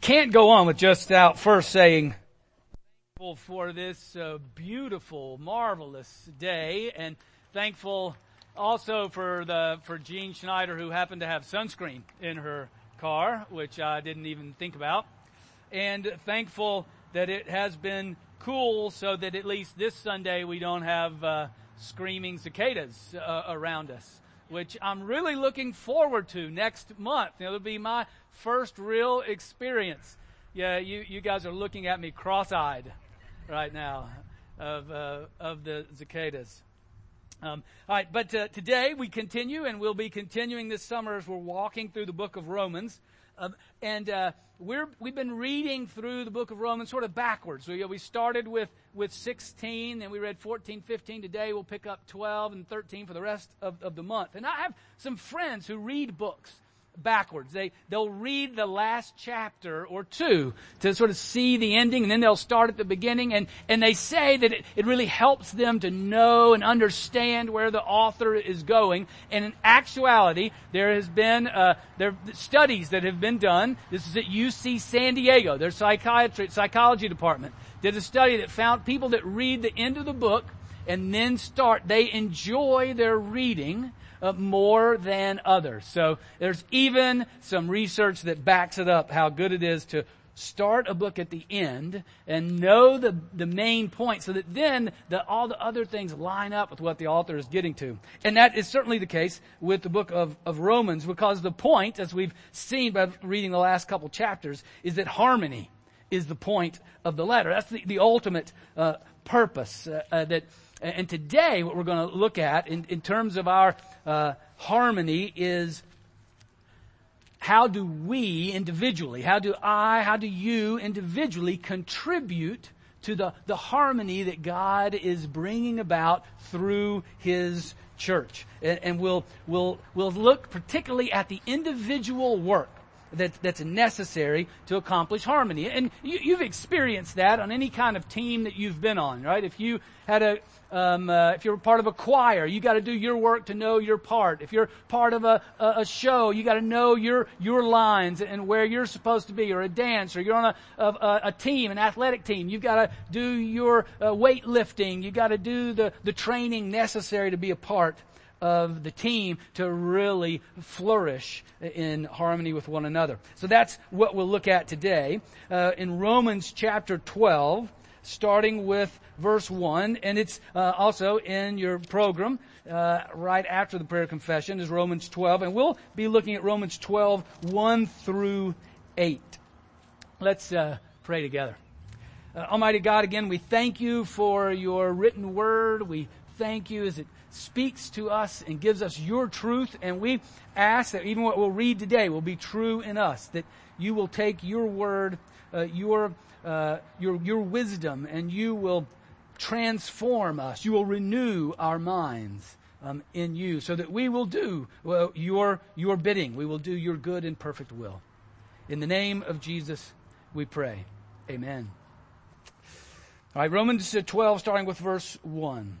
can't go on with just out first saying thankful for this uh, beautiful, marvelous day, and thankful also for the for Jean Schneider who happened to have sunscreen in her car, which I didn't even think about, and thankful that it has been cool so that at least this Sunday we don't have uh, screaming cicadas uh, around us which I'm really looking forward to next month. It'll be my first real experience. Yeah, you, you guys are looking at me cross-eyed right now of, uh, of the cicadas. Um, all right, but uh, today we continue, and we'll be continuing this summer as we're walking through the book of Romans. Um, and uh, we're, we've been reading through the book of Romans sort of backwards. We, we started with, with 16, then we read 14, 15. Today we'll pick up 12 and 13 for the rest of, of the month. And I have some friends who read books backwards. They, they'll read the last chapter or two to sort of see the ending and then they'll start at the beginning and, and they say that it, it really helps them to know and understand where the author is going. And in actuality, there has been, uh, there studies that have been done. This is at UC San Diego, their psychiatry, psychology department did a study that found people that read the end of the book and then start, they enjoy their reading uh, more than others. So there's even some research that backs it up how good it is to start a book at the end and know the, the main point so that then the, all the other things line up with what the author is getting to. And that is certainly the case with the book of, of Romans because the point, as we've seen by reading the last couple chapters, is that harmony is the point of the letter. That's the, the ultimate uh, purpose uh, uh, that and today, what we're going to look at in, in terms of our uh, harmony is how do we individually, how do I, how do you individually contribute to the, the harmony that God is bringing about through His church? And, and we'll, we'll, we'll look particularly at the individual work that, that's necessary to accomplish harmony. And you, have experienced that on any kind of team that you've been on, right? If you had a, um, uh, if you're part of a choir, you got to do your work to know your part. If you're part of a, a, a show, you got to know your your lines and where you're supposed to be. Or a dance, or you're on a a, a team, an athletic team. You've got to do your uh, weightlifting. You got to do the the training necessary to be a part of the team to really flourish in harmony with one another. So that's what we'll look at today. Uh, in Romans chapter 12, starting with verse 1, and it's uh, also in your program uh, right after the prayer confession is Romans 12, and we'll be looking at Romans 12, 1 through 8. Let's uh, pray together. Uh, Almighty God, again, we thank you for your written word. We thank you as it speaks to us and gives us your truth. And we ask that even what we'll read today will be true in us, that you will take your word, uh, your, uh, your, your wisdom, and you will transform us. You will renew our minds. Um, in you, so that we will do well, your your bidding. We will do your good and perfect will. In the name of Jesus, we pray. Amen. All right, Romans 12, starting with verse 1.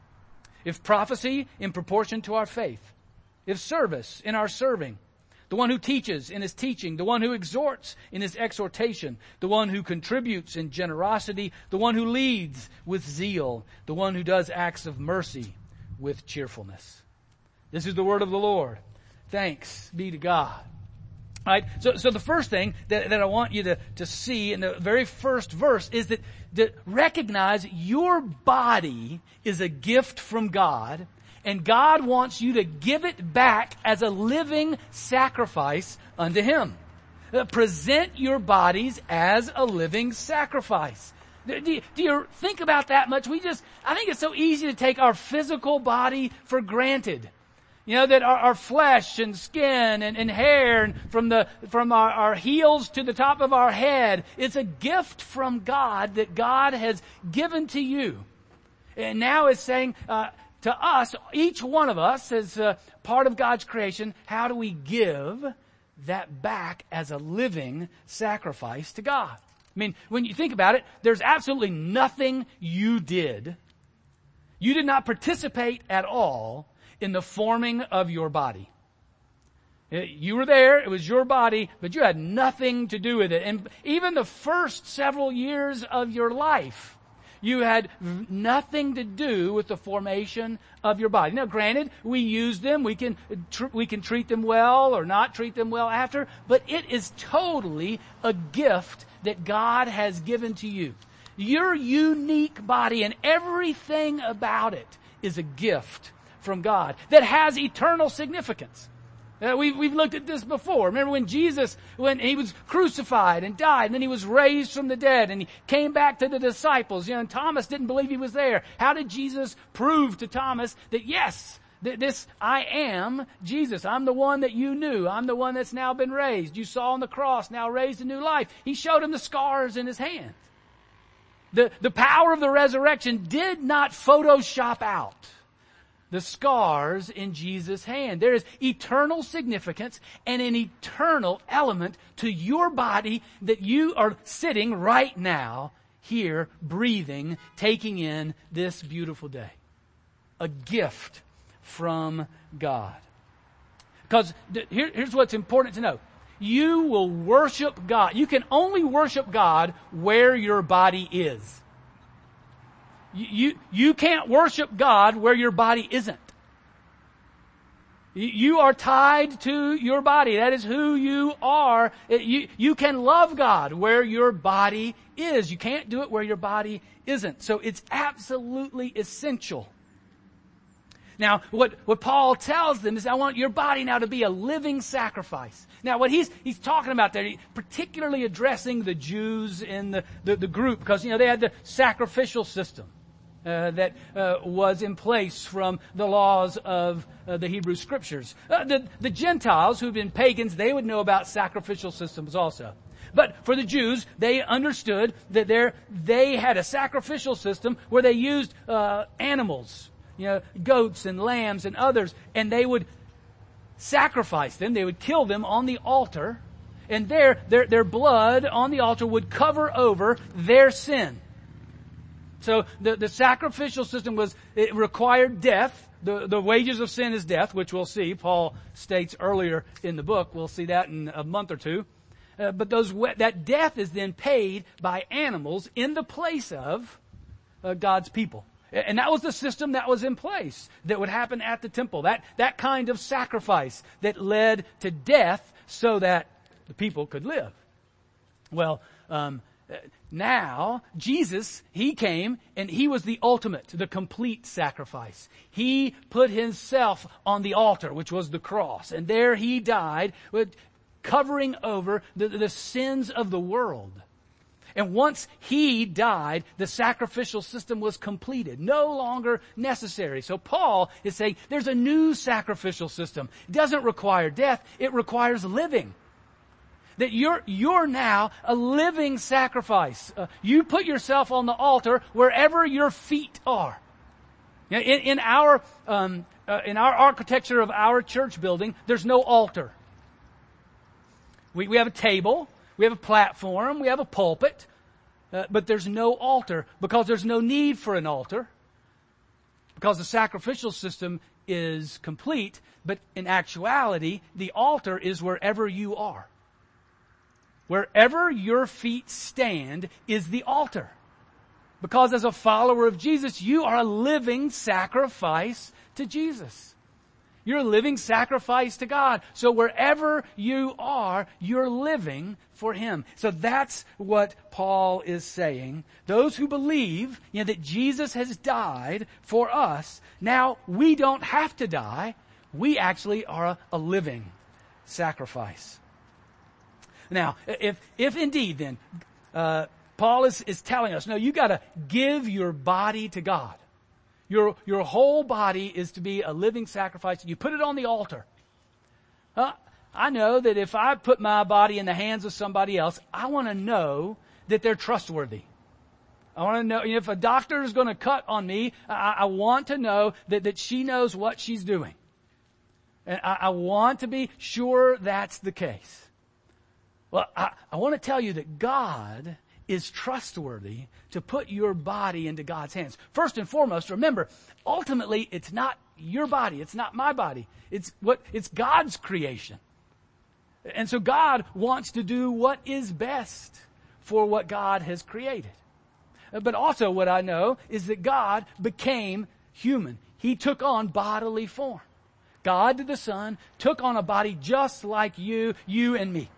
if prophecy, in proportion to our faith. If service, in our serving. The one who teaches in his teaching. The one who exhorts in his exhortation. The one who contributes in generosity. The one who leads with zeal. The one who does acts of mercy with cheerfulness. This is the word of the Lord. Thanks be to God. Right? So, so the first thing that, that I want you to, to see in the very first verse is that, that recognize your body is a gift from God and God wants you to give it back as a living sacrifice unto Him. Uh, present your bodies as a living sacrifice. Do you, do you, think about that much? We just, I think it's so easy to take our physical body for granted. You know, that our, our flesh and skin and, and, hair and from the, from our, our heels to the top of our head, it's a gift from God that God has given to you. And now it's saying, uh, to us, each one of us as uh, part of God's creation, how do we give that back as a living sacrifice to God? I mean, when you think about it, there's absolutely nothing you did. You did not participate at all in the forming of your body. Uh, you were there, it was your body, but you had nothing to do with it. And even the first several years of your life, you had nothing to do with the formation of your body. Now granted, we use them, we can, tr- we can treat them well or not treat them well after, but it is totally a gift that God has given to you. Your unique body and everything about it is a gift from God that has eternal significance. Uh, we've, we've looked at this before. Remember when Jesus, when he was crucified and died, and then he was raised from the dead, and he came back to the disciples, you know, and Thomas didn't believe he was there. How did Jesus prove to Thomas that yes, this, I am Jesus. I'm the one that you knew. I'm the one that's now been raised. You saw on the cross, now raised to new life. He showed him the scars in his hands. The, the power of the resurrection did not Photoshop out the scars in Jesus' hand. There is eternal significance and an eternal element to your body that you are sitting right now here, breathing, taking in this beautiful day. A gift from God. Because here, here's what's important to know. You will worship God. You can only worship God where your body is. You, you can't worship God where your body isn't. You are tied to your body. That is who you are. You, you can love God where your body is. You can't do it where your body isn't. So it's absolutely essential. Now, what, what Paul tells them is, I want your body now to be a living sacrifice. Now, what he's, he's talking about there, particularly addressing the Jews in the, the, the group, because, you know, they had the sacrificial system uh, that uh, was in place from the laws of uh, the Hebrew scriptures. Uh, the, the Gentiles who've been pagans, they would know about sacrificial systems also. But for the Jews, they understood that there they had a sacrificial system where they used uh, animals, you know, goats and lambs and others, and they would sacrifice them. They would kill them on the altar, and there, their, their blood on the altar would cover over their sin. So the, the sacrificial system was, it required death. The, the wages of sin is death, which we'll see. Paul states earlier in the book. We'll see that in a month or two. Uh, but those, that death is then paid by animals in the place of uh, God's people. And that was the system that was in place that would happen at the temple. That, that kind of sacrifice that led to death so that the people could live. Well, um, now, Jesus, He came and He was the ultimate, the complete sacrifice. He put Himself on the altar, which was the cross, and there He died, covering over the, the sins of the world. And once he died, the sacrificial system was completed, no longer necessary. So Paul is saying there's a new sacrificial system. It doesn't require death, it requires living that you're, you're now a living sacrifice. Uh, you put yourself on the altar wherever your feet are. In, in our, um, uh, in our architecture of our church building, there's no altar. We, we have a table, we have a platform, we have a pulpit, uh, but there's no altar because there's no need for an altar because the sacrificial system is complete, but in actuality, the altar is wherever you are. Wherever your feet stand is the altar. Because as a follower of Jesus, you are a living sacrifice to Jesus. You're a living sacrifice to God. So wherever you are, you're living for Him. So that's what Paul is saying. Those who believe, you know, that Jesus has died for us, now we don't have to die. We actually are a, a living sacrifice. Now, if, if indeed then, uh, Paul is, is telling us, no, you gotta give your body to God. Your, your whole body is to be a living sacrifice. You put it on the altar. Uh, I know that if I put my body in the hands of somebody else, I want to know that they're trustworthy. I want to know if a doctor is going to cut on me, I, I, want to know that, that she knows what she's doing. And I, I want to be sure that's the case. Well, I, I want to tell you that God is trustworthy to put your body into God's hands. First and foremost, remember, ultimately, it's not your body. It's not my body. It's what, it's God's creation. And so God wants to do what is best for what God has created. But also what I know is that God became human. He took on bodily form. God the Son took on a body just like you, you and me.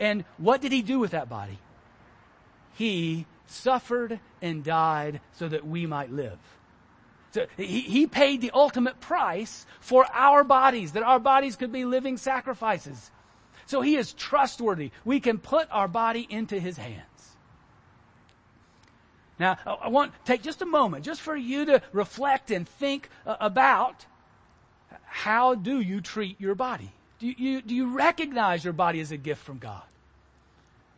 And what did he do with that body? He suffered and died so that we might live. So he, he paid the ultimate price for our bodies, that our bodies could be living sacrifices. So he is trustworthy. We can put our body into his hands. Now, I want to take just a moment just for you to reflect and think uh, about how do you treat your body? Do you, do you recognize your body as a gift from God?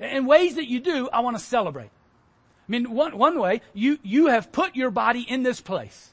In ways that you do, I want to celebrate. I mean, one, one way, you, you have put your body in this place.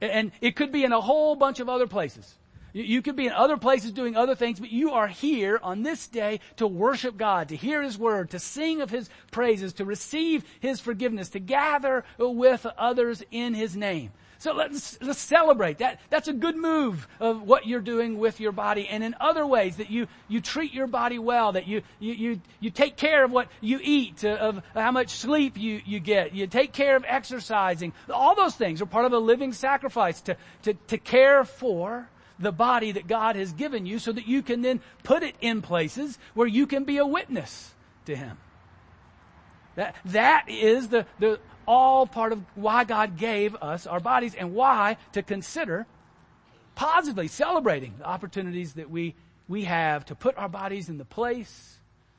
And it could be in a whole bunch of other places. You could be in other places doing other things, but you are here on this day to worship God, to hear His Word, to sing of His praises, to receive His forgiveness, to gather with others in His name. So let's, let's celebrate that. That's a good move of what you're doing with your body. And in other ways that you, you treat your body well, that you, you, you, you take care of what you eat, uh, of how much sleep you, you get. You take care of exercising. All those things are part of a living sacrifice to, to, to care for the body that God has given you so that you can then put it in places where you can be a witness to Him. That, that is the, the all part of why God gave us our bodies and why to consider positively celebrating the opportunities that we, we have to put our bodies in the place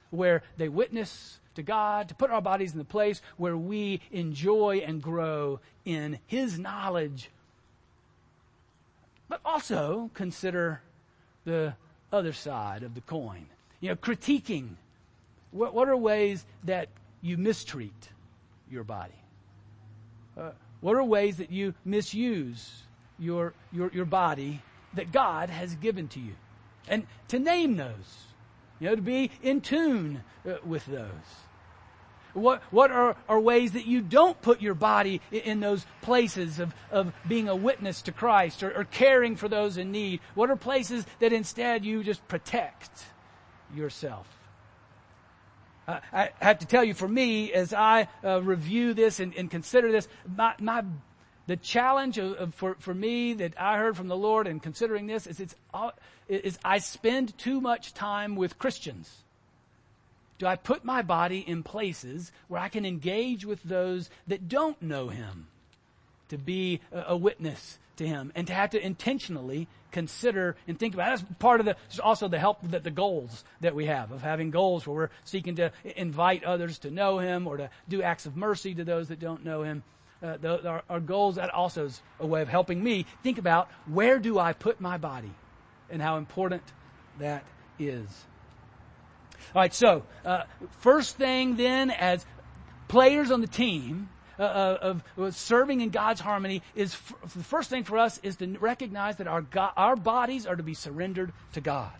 where they witness to God, to put our bodies in the place where we enjoy and grow in His knowledge. But also consider the other side of the coin. You know, critiquing. What, what are ways that you mistreat your body? Uh, what are ways that you misuse your, your, your body that God has given to you? And to name those, you know, to be in tune uh, with those. What, what are, are ways that you don't put your body in, those places of, of being a witness to Christ or, or caring for those in need? What are places that instead you just protect yourself? I have to tell you, for me, as I uh, review this and, and, consider this, my, my the challenge of, of, for, for me that I heard from the Lord in considering this is it's is I spend too much time with Christians. Do I put my body in places where I can engage with those that don't know Him to be a, a witness to Him and to have to intentionally consider and think about. That's part of the, also the help that the goals that we have of having goals where we're seeking to invite others to know Him or to do acts of mercy to those that don't know Him. Uh, the, our, our goals, that also is a way of helping me think about where do I put my body and how important that is. All right, so uh, first thing then, as players on the team, uh, of serving in God's harmony is f- the first thing for us is to recognize that our God, our bodies are to be surrendered to God.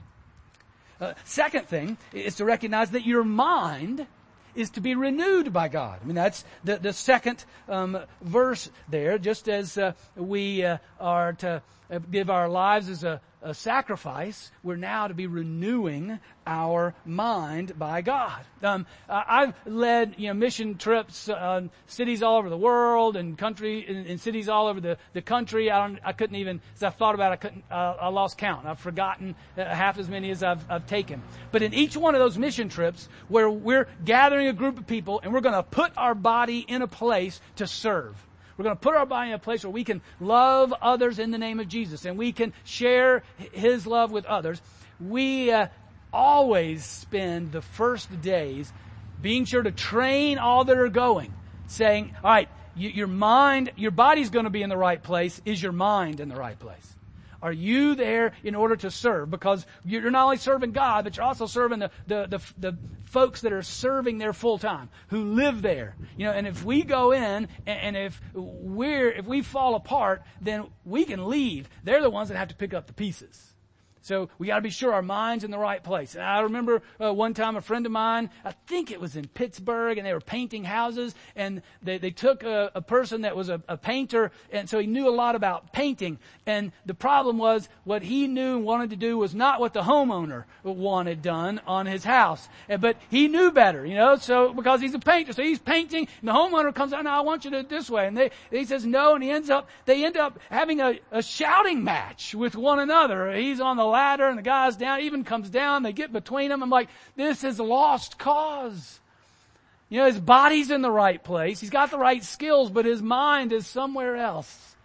Uh, second thing is to recognize that your mind is to be renewed by God. I mean, that's the, the second um, verse there, just as uh, we uh, are to uh, give our lives as a, a sacrifice, we're now to be renewing our mind by God. Um, I've led you know mission trips, uh, cities all over the world, and country in, in cities all over the, the country. I don't, I couldn't even as I thought about it, I couldn't, uh, I lost count. I've forgotten uh, half as many as I've, I've taken. But in each one of those mission trips, where we're gathering a group of people and we're going to put our body in a place to serve. We're going to put our body in a place where we can love others in the name of Jesus and we can share His love with others. We uh, always spend the first days being sure to train all that are going, saying, all right, your mind, your body's going to be in the right place. Is your mind in the right place? Are you there in order to serve? Because you're not only serving God, but you're also serving the, the, the, the folks that are serving there full time, who live there. You know, and if we go in and, and if we're, if we fall apart, then we can leave. They're the ones that have to pick up the pieces. So we got to be sure our mind's in the right place. And I remember uh, one time a friend of mine, I think it was in Pittsburgh, and they were painting houses, and they, they took a, a person that was a, a painter, and so he knew a lot about painting. And the problem was what he knew and wanted to do was not what the homeowner wanted done on his house. But he knew better, you know, so because he's a painter. So he's painting, and the homeowner comes out, no, I want you to do it this way. And they, he says no, and he ends up, they end up having a, a shouting match with one another. He's on the ladder and the guy's down, even comes down, they get between them. I'm like, this is lost cause. You know, his body's in the right place. He's got the right skills, but his mind is somewhere else.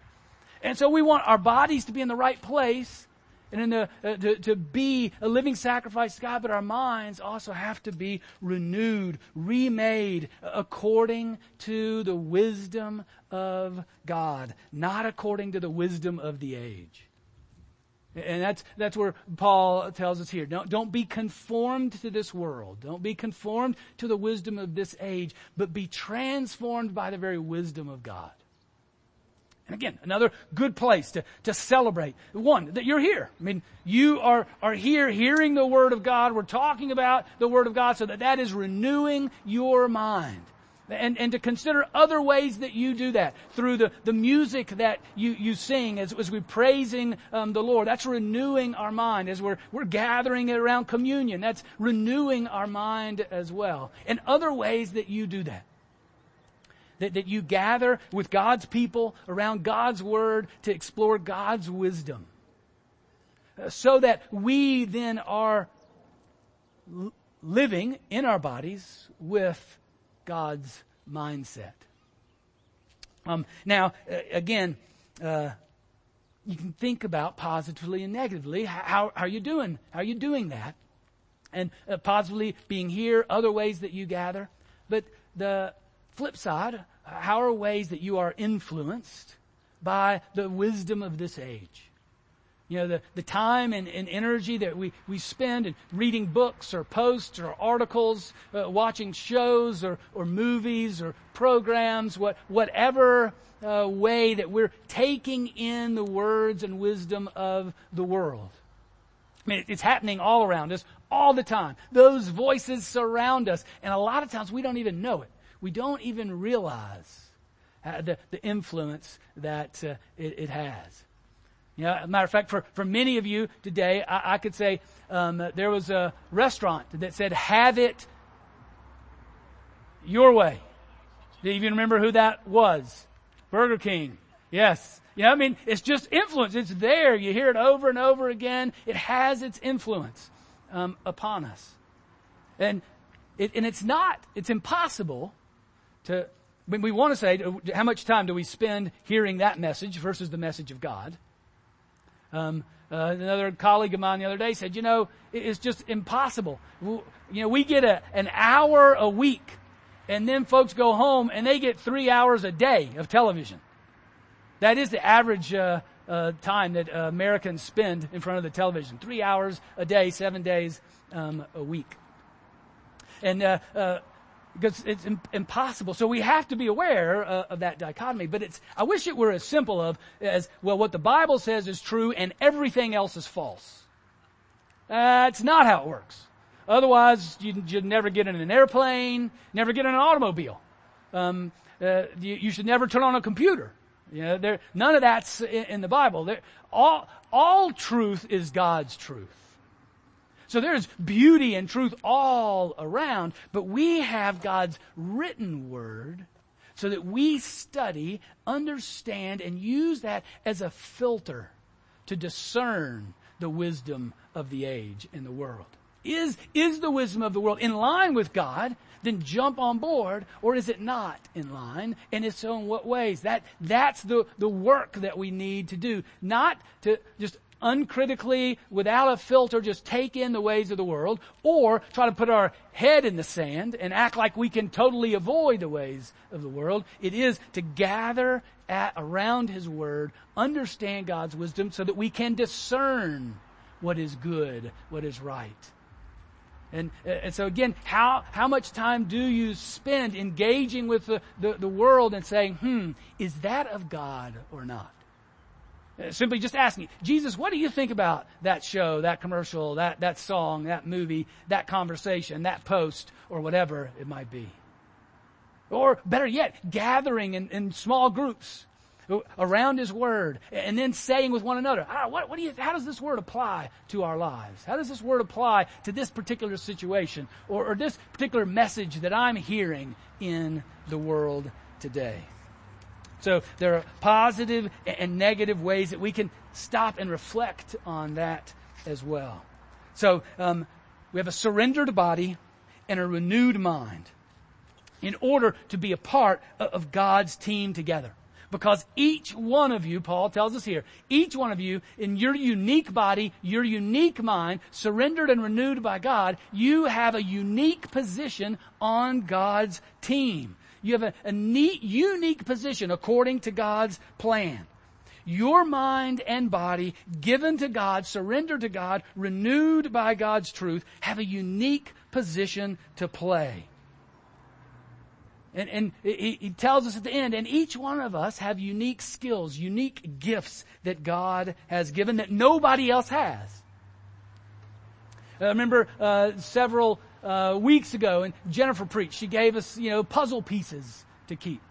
And so we want our bodies to be in the right place and in the, uh, to, to be a living sacrifice to God, but our minds also have to be renewed, remade according to the wisdom of God, not according to the wisdom of the age. And that's, that's where Paul tells us here. Don't, don't be conformed to this world. Don't be conformed to the wisdom of this age, but be transformed by the very wisdom of God. And again, another good place to, to celebrate. One, that you're here. I mean, you are, are here hearing the Word of God. We're talking about the Word of God so that that is renewing your mind and, and to consider other ways that you do that through the, the music that you, you sing as, as we're praising um, the Lord. That's renewing our mind as we're, we're gathering around communion. That's renewing our mind as well. And other ways that you do that. That, that you gather with God's people around God's Word to explore God's wisdom. Uh, so that we then are living in our bodies with God's mindset. Um, now, uh, again, uh, you can think about positively and negatively. How, how, are you doing? How are you doing that? And uh, positively being here, other ways that you gather. But the flip side, how are ways that you are influenced by the wisdom of this age? You know, the, the time and, and energy that we, we spend in reading books or posts or articles, uh, watching shows or, or movies or programs, what, whatever uh, way that we're taking in the words and wisdom of the world. I mean, it's happening all around us all the time. Those voices surround us, and a lot of times we don't even know it. We don't even realize uh, the, the influence that uh, it, it has. You matter of fact, for, for many of you today, I, I could say um, there was a restaurant that said, have it your way. Do you even remember who that was? Burger King. Yes. Know, I mean, it's just influence. It's there. You hear it over and over again. It has its influence um, upon us. And, it, and it's not, it's impossible to, when we want to say, how much time do we spend hearing that message versus the message of God? Um, uh, another colleague of mine the other day said, you know, it's just impossible. You know, we get a, an hour a week and then folks go home and they get three hours a day of television. That is the average, uh, uh, time that Americans spend in front of the television. Three hours a day, seven days um, a week. And uh, uh, because it's impossible. So we have to be aware uh, of that dichotomy. But it's, I wish it were as simple of as, well, what the Bible says is true and everything else is false. That's not how it works. Otherwise, you'd, you'd never get in an airplane, never get in an automobile. Um, uh, you, you, should never turn on a computer. You know, there, none of that's in, in the Bible. There, all, all truth is God's truth. So there's beauty and truth all around, but we have God's written word so that we study, understand, and use that as a filter to discern the wisdom of the age in the world. Is, is the wisdom of the world in line with God? Then jump on board, or is it not in line? And if so, in what ways? That, that's the, the work that we need to do. Not to just uncritically, without a filter, just take in the ways of the world, or try to put our head in the sand and act like we can totally avoid the ways of the world. It is to gather at, around His Word, understand God's wisdom so that we can discern what is good, what is right. And, and so again, how, how much time do you spend engaging with the, the, the world and saying, hmm, is that of God or not? Uh, simply just asking, Jesus, what do you think about that show, that commercial, that, that song, that movie, that conversation, that post, or whatever it might be? Or better yet, gathering in, in small groups around His Word and then saying with one another, ah, what, what do you, how does this Word apply to our lives? How does this Word apply to this particular situation or, or this particular message that I'm hearing in the world today? So there are positive and negative ways that we can stop and reflect on that as well. So um, we have a surrendered body and a renewed mind in order to be a part of God's team together. Because each one of you, Paul tells us here, each one of you in your unique body, your unique mind, surrendered and renewed by God, you have a unique position on God's team. You have a, a neat, unique position according to God's plan. Your mind and body given to God, surrendered to God, renewed by God's truth, have a unique position to play. And, and he, he tells us at the end, and each one of us have unique skills, unique gifts that God has given that nobody else has. I remember uh, several uh, weeks ago, and Jennifer preached. She gave us, you know, puzzle pieces to keep.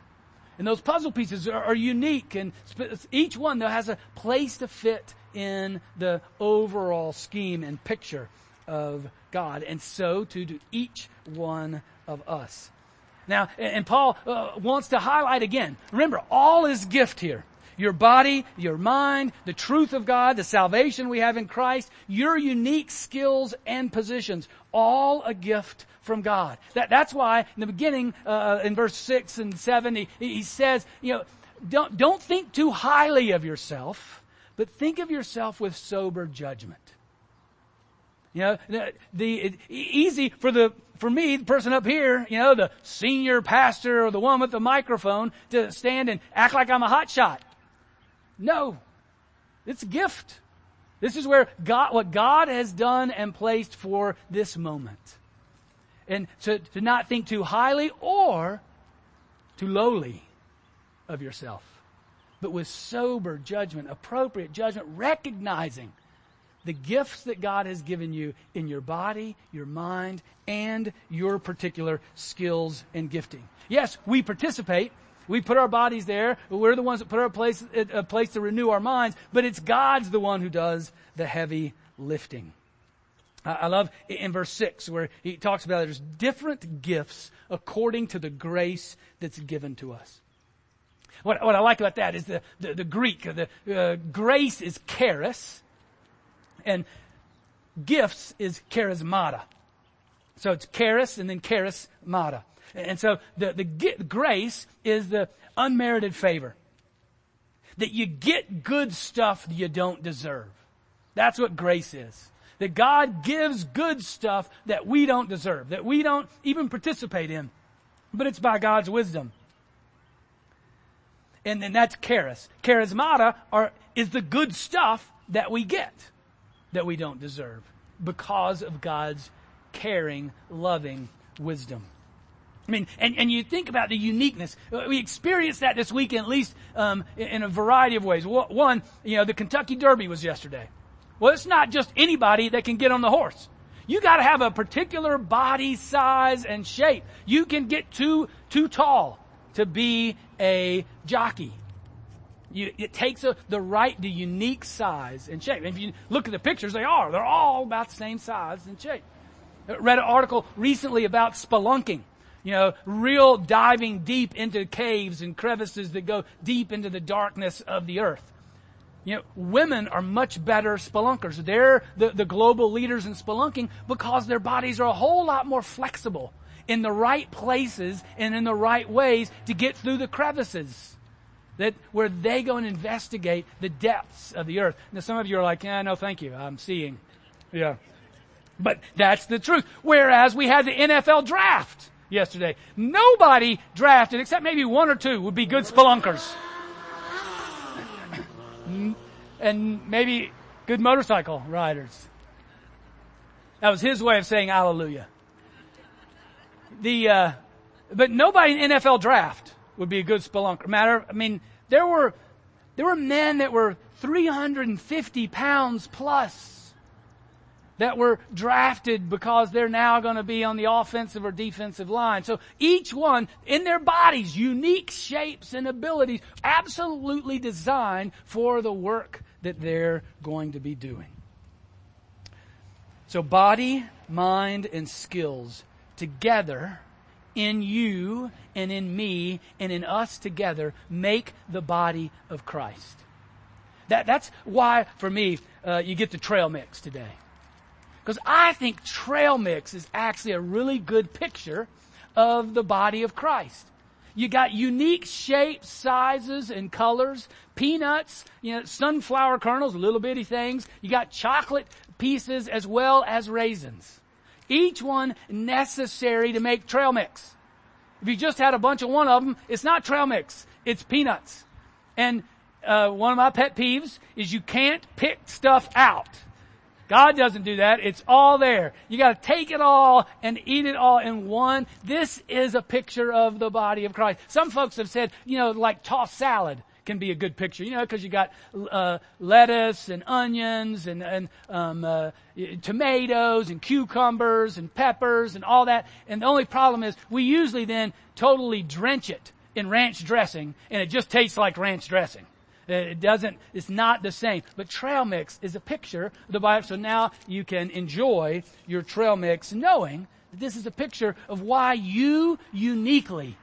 And those puzzle pieces are, are unique, and each one, though, has a place to fit in the overall scheme and picture of God. And so too do each one of us. Now, and Paul uh, wants to highlight again, remember, all is gift here. Your body, your mind, the truth of God, the salvation we have in Christ, your unique skills and positions, all a gift from God. That, that's why in the beginning, uh, in verse 6 and 7, he, he says, you know, don't, don't think too highly of yourself, but think of yourself with sober judgment. You know, the, the easy for the for me, the person up here, you know, the senior pastor or the one with the microphone to stand and act like I'm a hot shot. No. It's a gift. This is where God, what God has done and placed for this moment. And to, to not think too highly or too lowly of yourself, but with sober judgment, appropriate judgment, recognizing the gifts that God has given you in your body, your mind, and your particular skills and gifting. Yes, we participate. We put our bodies there. We're the ones that put our place, a place to renew our minds, but it's God's the one who does the heavy lifting. I love in verse 6 where he talks about there's different gifts according to the grace that's given to us. What, what I like about that is the, the, the Greek, the uh, grace is charis, and gifts is charismata. So it's charis and then charismata. And so the, the grace is the unmerited favor. That you get good stuff you don't deserve. That's what grace is. That God gives good stuff that we don't deserve, that we don't even participate in. But it's by God's wisdom. And then that's charis. Charismata are, is the good stuff that we get that we don't deserve because of God's caring, loving wisdom. I mean, and, and you think about the uniqueness. We experienced that this weekend, at least um, in a variety of ways. One, you know, the Kentucky Derby was yesterday. Well, it's not just anybody that can get on the horse. You got to have a particular body size and shape. You can get too too tall to be a jockey. You, it takes a, the right, the unique size and shape. And if you look at the pictures, they are. They're all about the same size and shape. I read an article recently about spelunking. You know, real diving deep into caves and crevices that go deep into the darkness of the earth. You know, women are much better spelunkers. They're the, the global leaders in spelunking because their bodies are a whole lot more flexible in the right places and in the right ways to get through the crevices that where they go and investigate the depths of the earth. Now some of you are like, yeah, no thank you. I'm seeing. Yeah. But that's the truth. Whereas we had the NFL draft yesterday. Nobody drafted, except maybe one or two, would be good spelunkers. and maybe good motorcycle riders. That was his way of saying hallelujah. The, uh, but nobody in NFL draft would be a good spelunker. Matter, I mean, there were, there were men that were 350 pounds plus that were drafted because they're now going to be on the offensive or defensive line. So each one in their bodies, unique shapes and abilities, absolutely designed for the work that they're going to be doing. So body, mind, and skills together in you and in me and in us together make the body of Christ. That, that's why, for me, uh, you get the trail mix today. Because I think trail mix is actually a really good picture of the body of Christ. You got unique shapes, sizes, and colors. Peanuts, you know, sunflower kernels, little bitty things. You got chocolate pieces as well as raisins. Each one necessary to make trail mix. If you just had a bunch of one of them, it's not trail mix. It's peanuts. And uh, one of my pet peeves is you can't pick stuff out. God doesn't do that. It's all there. You gotta take it all and eat it all in one. This is a picture of the body of Christ. Some folks have said, you know, like tossed salad can be a good picture, you know, because you got uh, lettuce and onions and, and um, uh, tomatoes and cucumbers and peppers and all that. And the only problem is we usually then totally drench it in ranch dressing, and it just tastes like ranch dressing. It doesn't, it's not the same. But trail mix is a picture of the Bible. So now you can enjoy your trail mix knowing that this is a picture of why you uniquely,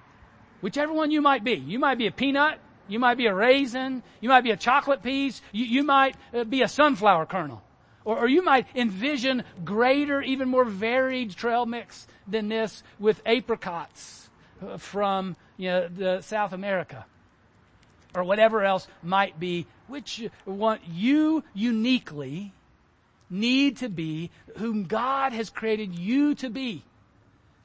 whichever one you might be, you might be a peanut, you might be a raisin, you might be a chocolate piece, you, you might uh, be a sunflower kernel. Or, or, you might envision greater, even more varied trail mix than this with apricots uh, from you know, the South America or whatever else might be, which one you uniquely need to be whom God has created you to be.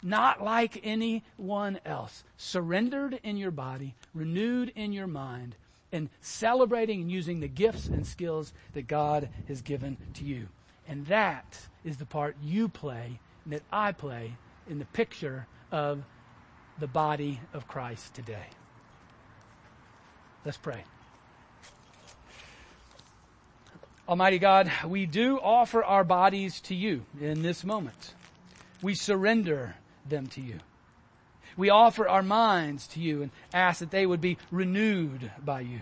Not like anyone else. Surrendered in your body, renewed in your mind, and celebrating and using the gifts and skills that God has given to you. And that is the part you play and that I play in the picture of the body of Christ today. Let's pray. Almighty God, we do offer our bodies to you in this moment. We surrender them to you. We offer our minds to you and ask that they would be renewed by you.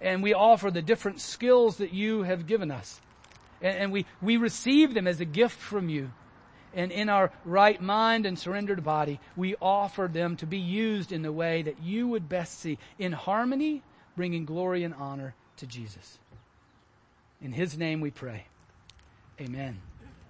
And we offer the different skills that you have given us. And, we, we receive them as a gift from you and in our right mind and surrendered body, we offer them to be used in the way that you would best see, in harmony, bringing glory and honor to Jesus. In his name we pray. Amen.